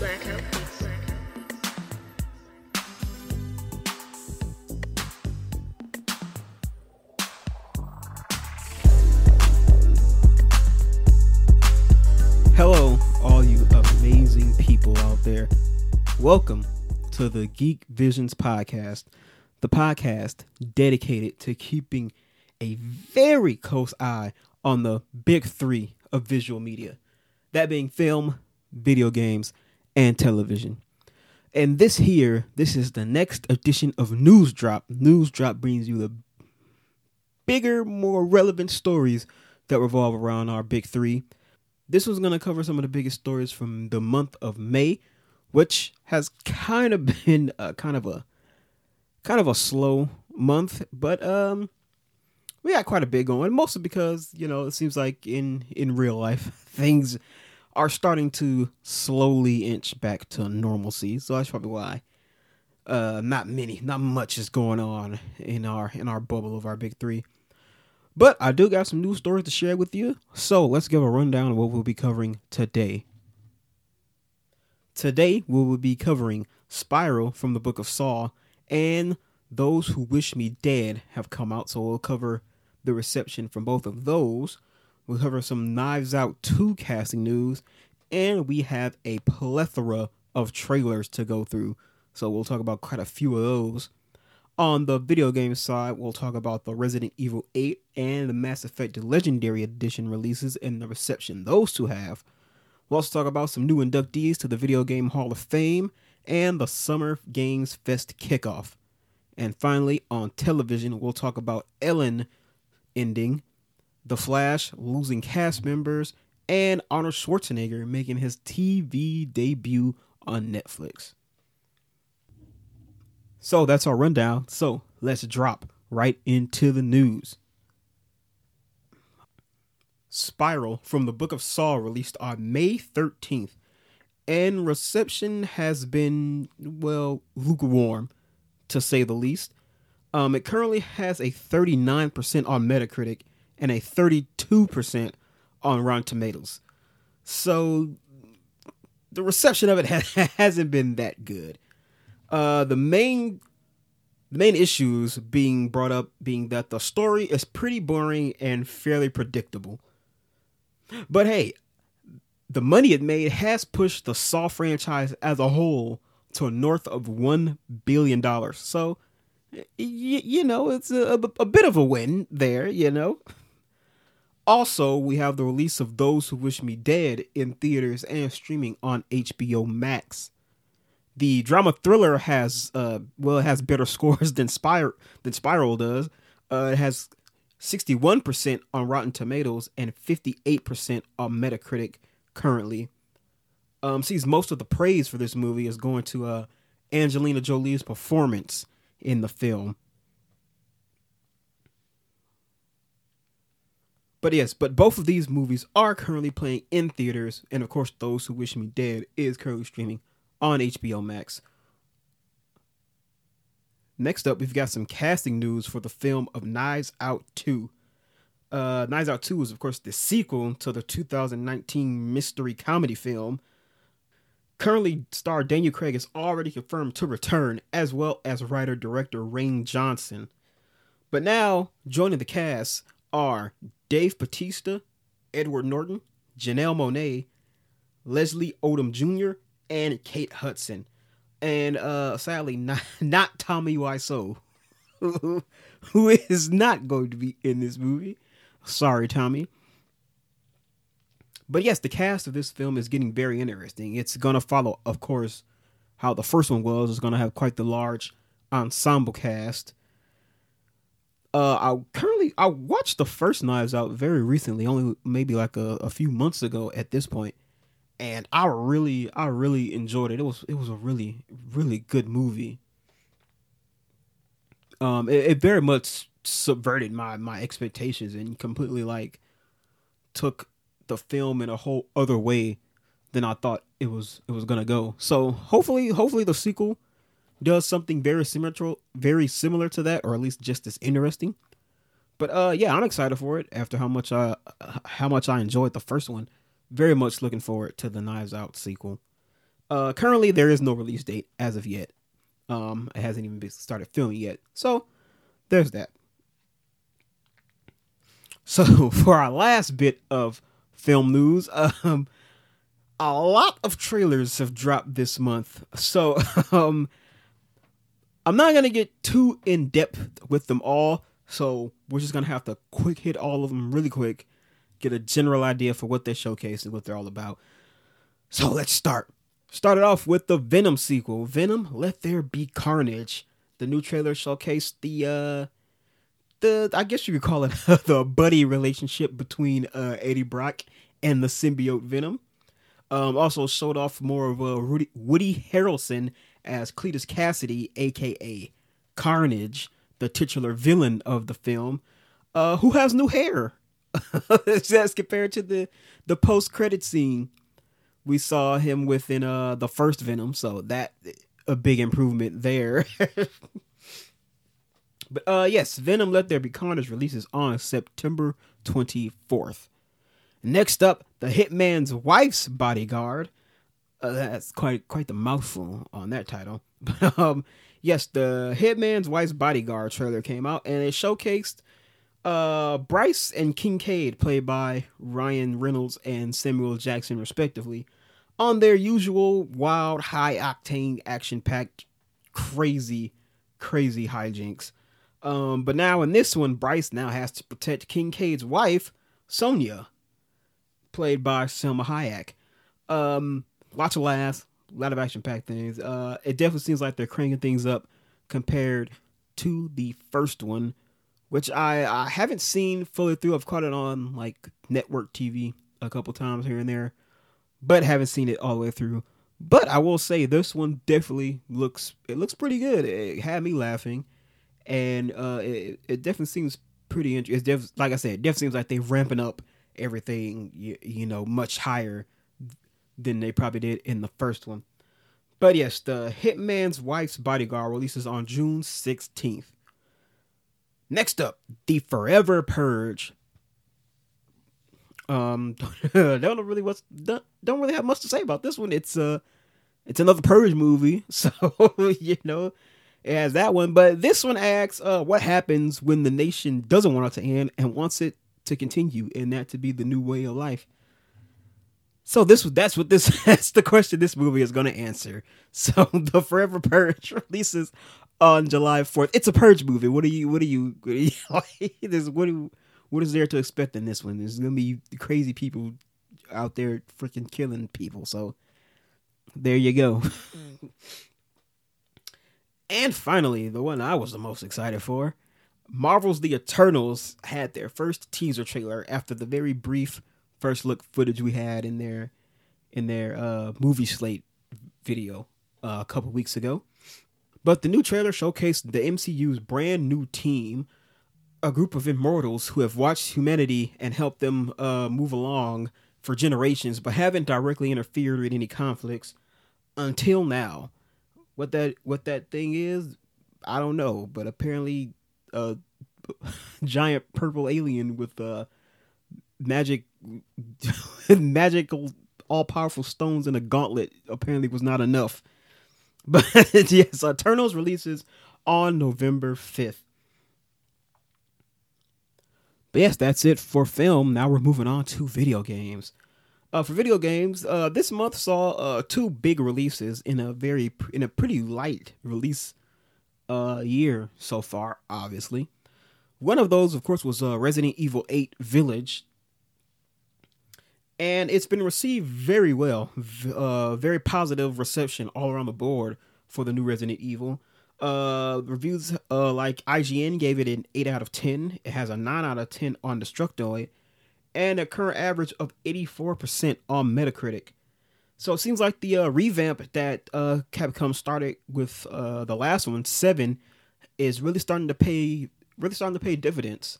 Blackout. Hello, all you amazing people out there. Welcome to the Geek Visions Podcast, the podcast dedicated to keeping a very close eye on the big three of visual media that being film, video games, and television. And this here, this is the next edition of News Drop. News Drop brings you the bigger, more relevant stories that revolve around our big three. This was going to cover some of the biggest stories from the month of May, which has kind of been uh, kind of a kind of a slow month, but um we got quite a bit going, mostly because, you know, it seems like in in real life things are starting to slowly inch back to normalcy. So that's probably why uh not many, not much is going on in our in our bubble of our big 3. But I do got some new stories to share with you. So let's give a rundown of what we'll be covering today. Today we will be covering Spiral from the Book of Saw and Those Who Wish Me Dead have come out. So we'll cover the reception from both of those. We'll cover some Knives Out 2 casting news, and we have a plethora of trailers to go through. So we'll talk about quite a few of those. On the video game side, we'll talk about the Resident Evil 8 and the Mass Effect Legendary Edition releases and the reception those two have. We'll also talk about some new inductees to the Video Game Hall of Fame and the Summer Games Fest kickoff. And finally, on television, we'll talk about Ellen ending, The Flash losing cast members, and Arnold Schwarzenegger making his TV debut on Netflix. So that's our rundown. So let's drop right into the news. Spiral from the Book of Saw released on May 13th, and reception has been, well, lukewarm to say the least. Um, it currently has a 39% on Metacritic and a 32% on Rotten Tomatoes. So the reception of it hasn't been that good. Uh, the main the main issues being brought up being that the story is pretty boring and fairly predictable. But hey, the money it made has pushed the Saw franchise as a whole to north of one billion dollars. So, y- you know, it's a, a bit of a win there. You know. Also, we have the release of Those Who Wish Me Dead in theaters and streaming on HBO Max. The drama thriller has uh well it has better scores than Spiral than Spiral does. Uh, it has 61% on Rotten Tomatoes and 58% on Metacritic currently. Um sees most of the praise for this movie is going to uh Angelina Jolie's performance in the film. But yes, but both of these movies are currently playing in theaters, and of course, Those Who Wish Me Dead is currently streaming on HBO Max. Next up, we've got some casting news for the film of Knives Out 2. Uh, Knives Out 2 is, of course, the sequel to the 2019 mystery comedy film. Currently, star Daniel Craig is already confirmed to return, as well as writer director Rian Johnson. But now, joining the cast are Dave Bautista, Edward Norton, Janelle Monáe, Leslie Odom Jr., and Kate Hudson. And uh sadly not not Tommy Wiseau, who, is not going to be in this movie. Sorry, Tommy. But yes, the cast of this film is getting very interesting. It's gonna follow, of course, how the first one was. It's gonna have quite the large ensemble cast. Uh, I currently I watched the first Knives Out very recently, only maybe like a, a few months ago at this point, and I really I really enjoyed it. It was it was a really really good movie. Um, it, it very much subverted my my expectations and completely like took the film in a whole other way than I thought it was it was gonna go. So hopefully hopefully the sequel does something very similar very similar to that or at least just as interesting. But uh yeah, I'm excited for it after how much I how much I enjoyed the first one. Very much looking forward to the Knives Out sequel. Uh, currently, there is no release date as of yet. Um, it hasn't even been started filming yet. So there's that. So for our last bit of film news, um, a lot of trailers have dropped this month. So um, I'm not gonna get too in depth with them all. So we're just gonna have to quick hit all of them really quick, get a general idea for what they're showcasing, what they're all about. So let's start. Started off with the Venom sequel, Venom: Let There Be Carnage. The new trailer showcased the uh the I guess you could call it the buddy relationship between uh Eddie Brock and the symbiote Venom. Um, also showed off more of uh, Rudy, Woody Harrelson as Cletus Kasady, aka Carnage, the titular villain of the film, uh, who has new hair. As compared to the the post credit scene we saw him within uh the first Venom, so that a big improvement there. but uh yes, Venom Let There Be Carnage releases on September 24th. Next up, The Hitman's Wife's Bodyguard. Uh, that's quite quite the mouthful on that title. But um yes, the Hitman's Wife's Bodyguard trailer came out and it showcased uh Bryce and Kincaid played by Ryan Reynolds and Samuel Jackson respectively on their usual wild high octane action packed crazy crazy hijinks um but now in this one Bryce now has to protect Kincaid's wife Sonia played by Salma Hayek um lots of laughs a lot of action packed things uh it definitely seems like they're cranking things up compared to the first one which I, I haven't seen fully through. I've caught it on like network TV a couple times here and there, but haven't seen it all the way through. But I will say this one definitely looks it looks pretty good. It had me laughing, and uh, it it definitely seems pretty interesting. Def- like I said, it definitely seems like they're ramping up everything you, you know much higher than they probably did in the first one. But yes, the Hitman's Wife's Bodyguard releases on June sixteenth. Next up, the Forever Purge. Um, don't really what's don't, don't really have much to say about this one. It's uh, it's another Purge movie, so you know, it has that one. But this one asks, uh, what happens when the nation doesn't want it to end and wants it to continue, and that to be the new way of life. So this that's what this that's the question this movie is going to answer. So the Forever Purge releases on July fourth. It's a purge movie. What are you? What are you? What, are you, what, do, what is there to expect in this one? There's gonna be crazy people out there freaking killing people. So there you go. and finally, the one I was the most excited for. Marvel's The Eternals had their first teaser trailer after the very brief first look footage we had in their in their uh, movie slate video uh, a couple weeks ago. But the new trailer showcased the MCU's brand new team, a group of immortals who have watched humanity and helped them uh, move along for generations, but haven't directly interfered with any conflicts until now. What that what that thing is, I don't know, but apparently a giant purple alien with uh, magic magical all powerful stones and a gauntlet apparently was not enough but yes, Eternals releases on November 5th. But yes, that's it for film. Now we're moving on to video games. Uh, for video games, uh, this month saw uh, two big releases in a very in a pretty light release uh, year so far. Obviously, one of those, of course, was uh, Resident Evil 8 Village, and it's been received very well, uh, very positive reception all around the board for the new Resident Evil. Uh, reviews uh, like IGN gave it an 8 out of 10. It has a 9 out of 10 on Destructoid and a current average of 84% on Metacritic. So it seems like the uh, revamp that uh, Capcom started with uh, the last one, 7, is really starting to pay really starting to pay dividends.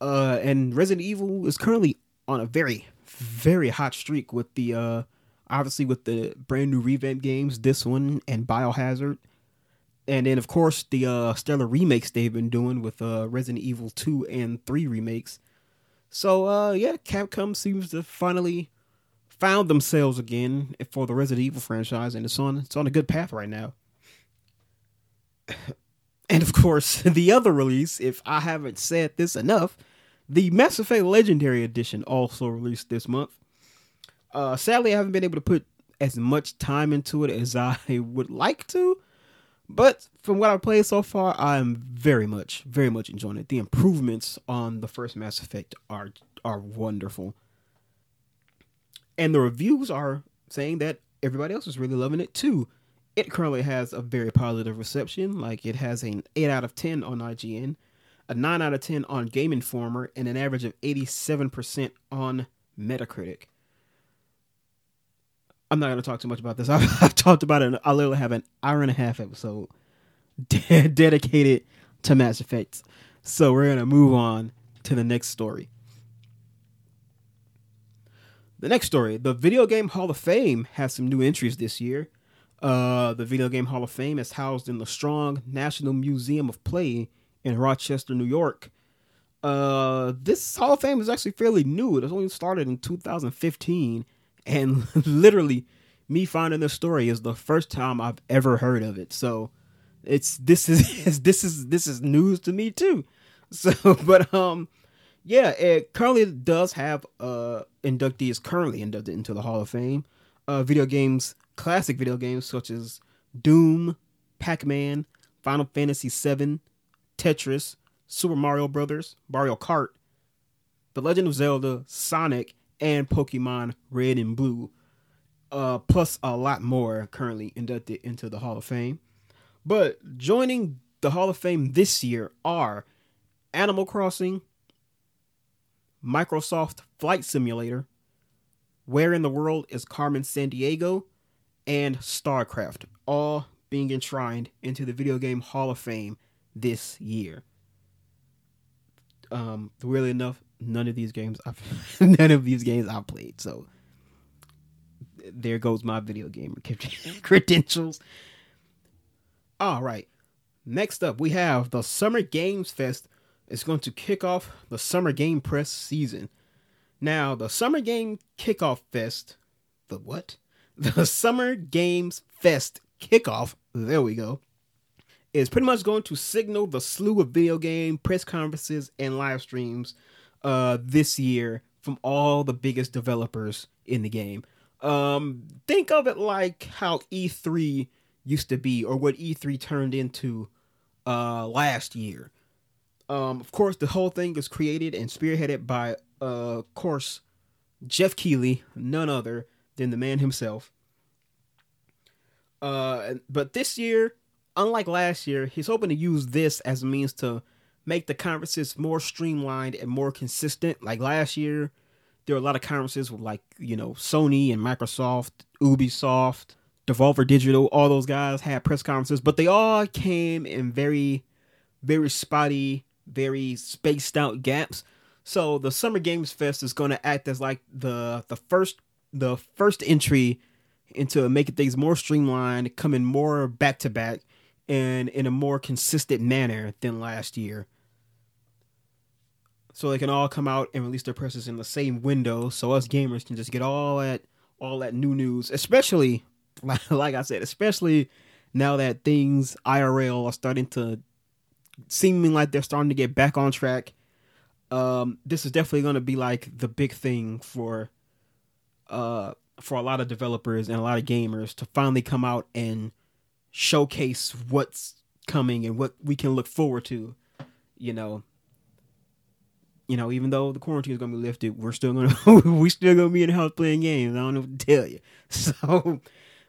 And Resident Evil is currently on a very very hot streak with the uh obviously with the brand new revamp games, this one and Biohazard. And then of course the uh stellar remakes they've been doing with uh Resident Evil 2 and 3 remakes. So uh yeah, Capcom seems to finally found themselves again for the Resident Evil franchise, and it's on it's on a good path right now. And of course, the other release, if I haven't said this enough, the Mass Effect Legendary Edition also released this month. Uh, sadly, I haven't been able to put as much time into it as I would like to, but from what I've played so far, I'm very much, very much enjoying it. The improvements on the first Mass Effect are are wonderful, and the reviews are saying that everybody else is really loving it too. It currently has a very positive reception, like it has an 8 out of 10 on IGN, a 9 out of 10 on Game Informer, and an average of 87% on Metacritic. I'm not going to talk too much about this. I've, I've, talked about it. I literally have an hour and a half episode de- dedicated to Mass Effect. So we're going to move on to the next story. The next story the Video Game Hall of Fame has some new entries this year. Uh, the Video Game Hall of Fame is housed in the Strong National Museum of Play in Rochester, New York. Uh, this Hall of Fame is actually fairly new. It was only started in 2015, and literally, me finding this story is the first time I've ever heard of it. So, it's this is this is this is news to me too. So, but um, yeah, it currently does have uh inductees currently inducted into the Hall of Fame. Uh, video games classic video games such as Doom, Pac Man, Final Fantasy VII, Tetris, Super Mario Brothers, Mario Kart, The Legend of Zelda, Sonic, and Pokemon Red and Blue, uh, plus a lot more currently inducted into the Hall of Fame. But joining the Hall of Fame this year are Animal Crossing, Microsoft Flight Simulator, Where in the World is Carmen Sandiego, and StarCraft, all being enshrined into the Video Game Hall of Fame this year. Um, really enough, none of these games I've none of these games I've played. So there goes my video game credentials. All right. Next up, we have the Summer Games Fest. It's going to kick off the Summer Game Press season. Now, the Summer Game Kickoff Fest, the what? the Summer Games Fest kickoff, there we go, is pretty much going to signal the slew of video game press conferences and live streams uh, this year from all the biggest developers in the game. Um, think of it like how E3 used to be, or what E3 turned into uh, last year. Um, of course, the whole thing is created and spearheaded by, uh, of course, Jeff Keighley, none other than the man himself. Uh, but this year, unlike last year, he's hoping to use this as a means to make the conferences more streamlined and more consistent. Like last year, there were a lot of conferences with like you know Sony and Microsoft, Ubisoft, Devolver Digital, all those guys had press conferences, but they all came in very, very spotty, very spaced out gaps. So the Summer Games Fest is going to act as like the the first the first entry into making things more streamlined, coming more back to back, and in a more consistent manner than last year. So they can all come out and release their presses in the same window, so us gamers can just get all that all that new news, especially like I said, especially now that things IRL are starting to seeming like they're starting to get back on track. Um, this is definitely going to be like the big thing for uh for a lot of developers and a lot of gamers to finally come out and showcase what's coming and what we can look forward to. You know, you know, even though the quarantine is gonna be lifted, we're still gonna we still gonna be in the house playing games. I don't know what to tell you. So,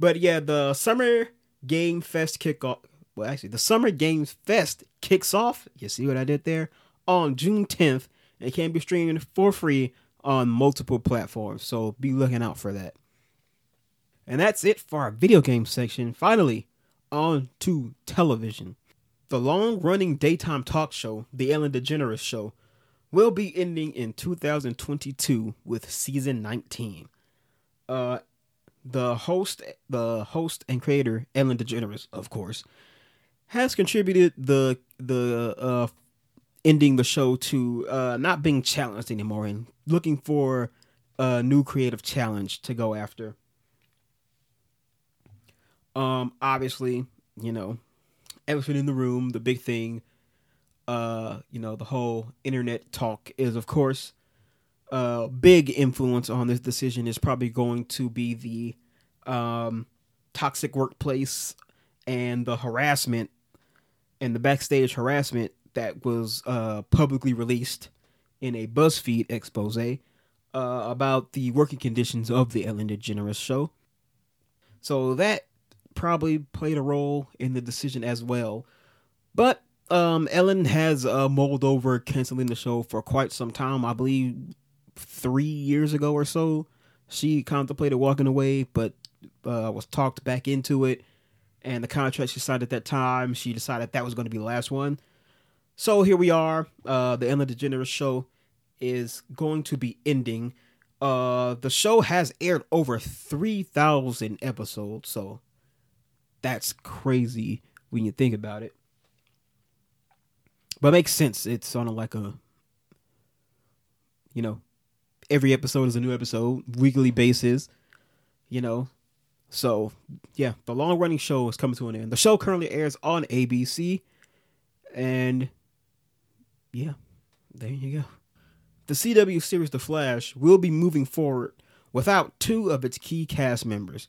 but yeah, the summer game fest kickoff. Well, actually, the summer games fest kicks off. You see what I did there on June 10th. It can be streamed for free on multiple platforms. So be looking out for that. And that's it for our video game section. Finally, on to television. The long running daytime talk show, The Ellen DeGeneres Show, will be ending in 2022 with season 19. Uh, the host, the host and creator, Ellen DeGeneres, of course, has contributed the the uh, ending the show to uh, not being challenged anymore and looking for a new creative challenge to go after. Um, obviously, you know, elephant in the room, the big thing, uh, you know, the whole internet talk is, of course, a uh, big influence on this decision is probably going to be the um, toxic workplace and the harassment and the backstage harassment that was uh, publicly released in a BuzzFeed expose uh, about the working conditions of the Ellen DeGeneres show. So that probably played a role in the decision as well. But um, Ellen has uh, mulled over canceling the show for quite some time. I believe three years ago or so. She contemplated walking away, but uh, was talked back into it. And the contract she signed at that time, she decided that was going to be the last one. So here we are. Uh, the Ellen DeGeneres show is going to be ending. Uh, the show has aired over 3,000 episodes, so that's crazy when you think about it. But it makes sense. It's on a, like a, you know, every episode is a new episode, weekly basis, you know. So, yeah, the long running show is coming to an end. The show currently airs on ABC. And, yeah, there you go. The CW series The Flash will be moving forward without two of its key cast members.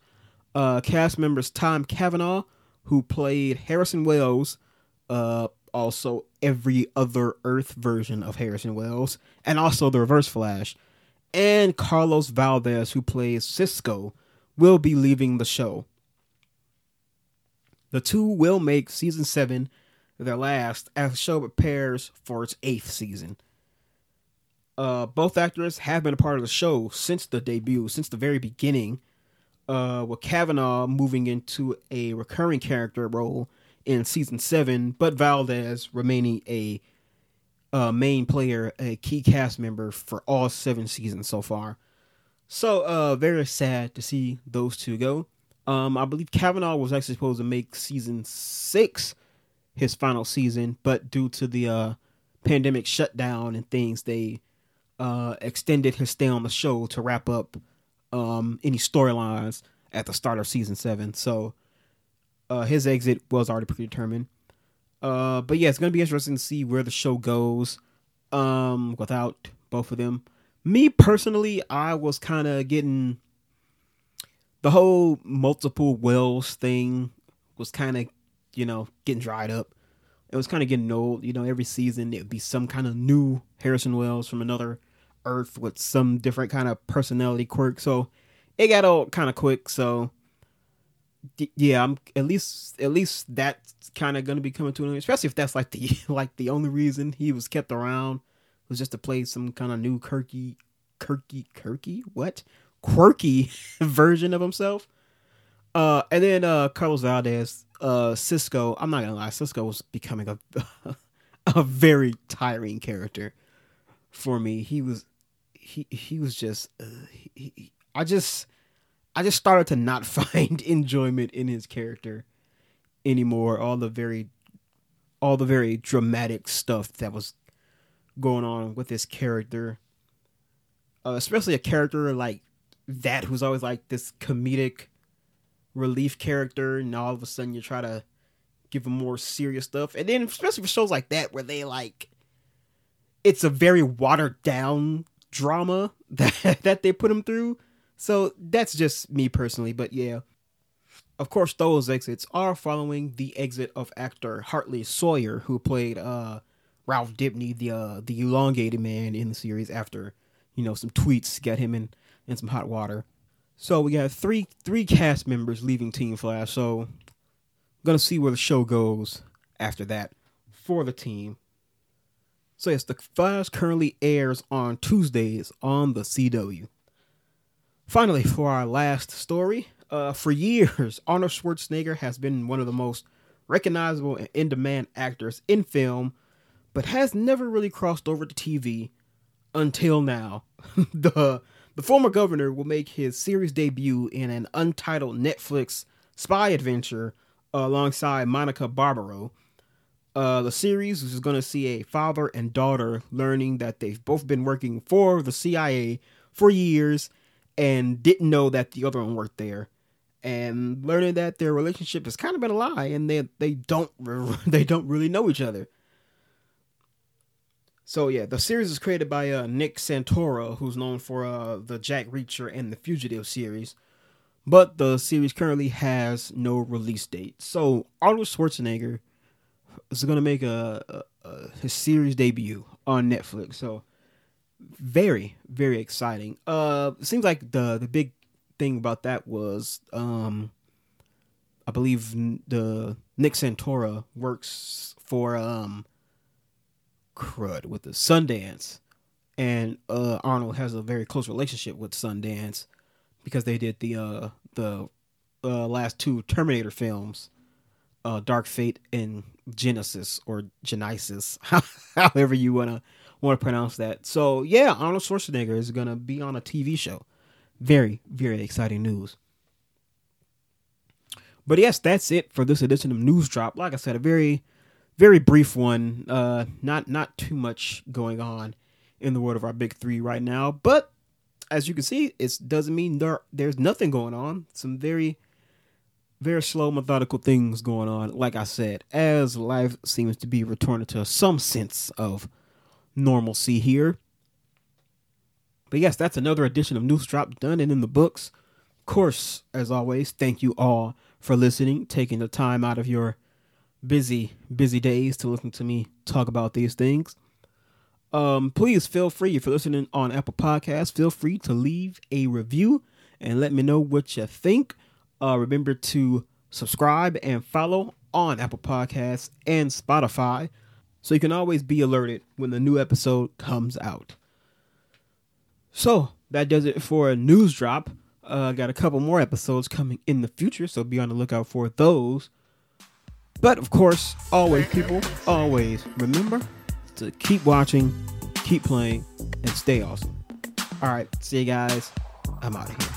Uh, cast members Tom Cavanagh, who played Harrison Wells, uh, also every other Earth version of Harrison Wells, and also the Reverse Flash, and Carlos Valdes, who plays Cisco, will be leaving the show. The two will make season seven their last as the show prepares for its eighth season. Uh, both actors have been a part of the show since the debut, since the very beginning. Uh, with Cavanagh moving into a recurring character role in season seven, but Valdes remaining a uh, main player, a key cast member for all seven seasons so far. So, uh, very sad to see those two go. Um, I believe Cavanagh was actually supposed to make season six his final season, but due to the uh, pandemic shutdown and things, they uh, extended his stay on the show to wrap up um, any storylines at the start of season seven. So uh, his exit was already predetermined. Uh, but yeah, it's gonna be interesting to see where the show goes um, without both of them. Me personally, I was kind of getting the whole multiple Wells thing was kind of you know getting dried up. It was kind of getting old. You know, every season it would be some kind of new Harrison Wells from another Earth with some different kind of personality quirk. So it got old kind of quick. So yeah, I'm at least at least that's kind of gonna be coming to an end, especially if that's like the like the only reason he was kept around was just to play some kind of new quirky, quirky, quirky, what quirky version of himself. Uh, and then uh, Carlos Valdes, uh, Cisco. I'm not gonna lie, Cisco was becoming a a very tiring character for me. He was he he was just uh, he, he, I just I just started to not find enjoyment in his character anymore. All the very all the very dramatic stuff that was going on with this character. Uh, especially a character like that who's always like this comedic relief character and all of a sudden you try to give him more serious stuff. And then especially for shows like that where they like it's a very watered down drama that that they put him through. So that's just me personally, but yeah. Of course, those exits are following the exit of actor Hartley Sawyer, who played uh, Ralph Dibny, the uh, the elongated man in the series. After you know some tweets got him in in some hot water. So we got three three cast members leaving Team Flash. So gonna see where the show goes after that for the team. So yes, the Flash currently airs on Tuesdays on the CW. Finally, for our last story, uh, for years, Arnold Schwarzenegger has been one of the most recognizable and in-demand actors in film, but has never really crossed over to TV until now. the the former governor will make his series debut in an untitled Netflix spy adventure alongside Monica Barbaro uh, the series is going to see a father and daughter learning that they've both been working for the CIA for years and didn't know that the other one worked there and learning that their relationship has kind of been a lie and they they don't they don't really know each other. So yeah, the series is created by uh, Nick Santora, who's known for uh, the Jack Reacher and the Fugitive series, but the series currently has no release date. So Arnold Schwarzenegger is going to make a, a, a, his series debut on Netflix. So very very exciting. Uh, seems like the the big thing about that was um I believe the Nick Santora works for um crud with the Skydance and uh Arnold has a very close relationship with Skydance because they did the uh the uh last two Terminator films uh Dark Fate and Genesis or Genesis however you want to want to pronounce that. So, yeah, Arnold Schwarzenegger is to be on a TV show very, very exciting news. But yes, that's it for this edition of News Drop. Like I said, a very, very brief one. Uh, not not too much going on in the world of our big three right now. But as you can see, it doesn't mean there there's nothing going on. Some very, very slow, methodical things going on. Like I said, as life seems to be returning to some sense of normalcy here. But yes, that's another edition of News Drop done and in the books. Of course, as always, thank you all for listening, taking the time out of your busy, busy days to listen to me talk about these things. Um, please feel free if you're listening on Apple Podcasts, feel free to leave a review and let me know what you think. Uh, remember to subscribe and follow on Apple Podcasts and Spotify so you can always be alerted when the new episode comes out. So that does it for a news drop. Uh, got a couple more episodes coming in the future, so be on the lookout for those. But of course, always, people, always remember to keep watching, keep playing, and stay awesome. All right, see you guys. I'm out of here.